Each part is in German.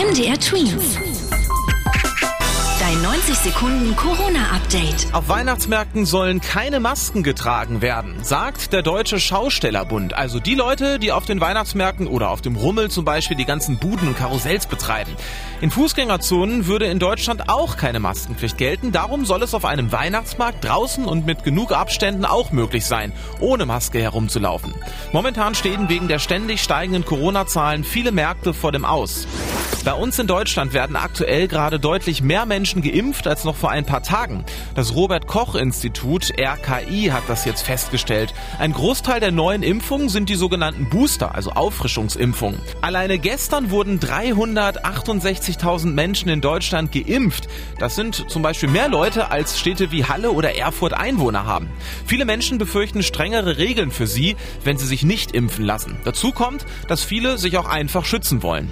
MDR Twins. Dein 90 Sekunden Corona-Update. Auf Weihnachtsmärkten sollen keine Masken getragen werden, sagt der Deutsche Schaustellerbund. Also die Leute, die auf den Weihnachtsmärkten oder auf dem Rummel zum Beispiel die ganzen Buden und Karussells betreiben. In Fußgängerzonen würde in Deutschland auch keine Maskenpflicht gelten. Darum soll es auf einem Weihnachtsmarkt draußen und mit genug Abständen auch möglich sein, ohne Maske herumzulaufen. Momentan stehen wegen der ständig steigenden Corona-Zahlen viele Märkte vor dem Aus. Bei uns in Deutschland werden aktuell gerade deutlich mehr Menschen geimpft als noch vor ein paar Tagen. Das Robert Koch Institut RKI hat das jetzt festgestellt. Ein Großteil der neuen Impfungen sind die sogenannten Booster, also Auffrischungsimpfungen. Alleine gestern wurden 368.000 Menschen in Deutschland geimpft. Das sind zum Beispiel mehr Leute als Städte wie Halle oder Erfurt Einwohner haben. Viele Menschen befürchten strengere Regeln für sie, wenn sie sich nicht impfen lassen. Dazu kommt, dass viele sich auch einfach schützen wollen.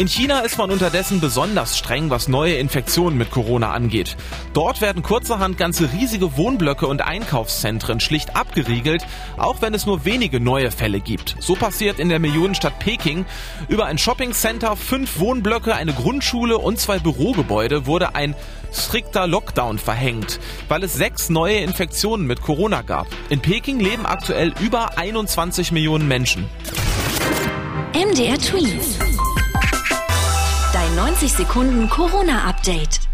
In China ist man unterdessen besonders streng, was neue Infektionen mit Corona angeht. Dort werden kurzerhand ganze riesige Wohnblöcke und Einkaufszentren schlicht abgeriegelt, auch wenn es nur wenige neue Fälle gibt. So passiert in der Millionenstadt Peking. Über ein Shoppingcenter, fünf Wohnblöcke, eine Grundschule und zwei Bürogebäude wurde ein strikter Lockdown verhängt, weil es sechs neue Infektionen mit Corona gab. In Peking leben aktuell über 21 Millionen Menschen. MDR Twins. Dein 90 Sekunden Corona-Update.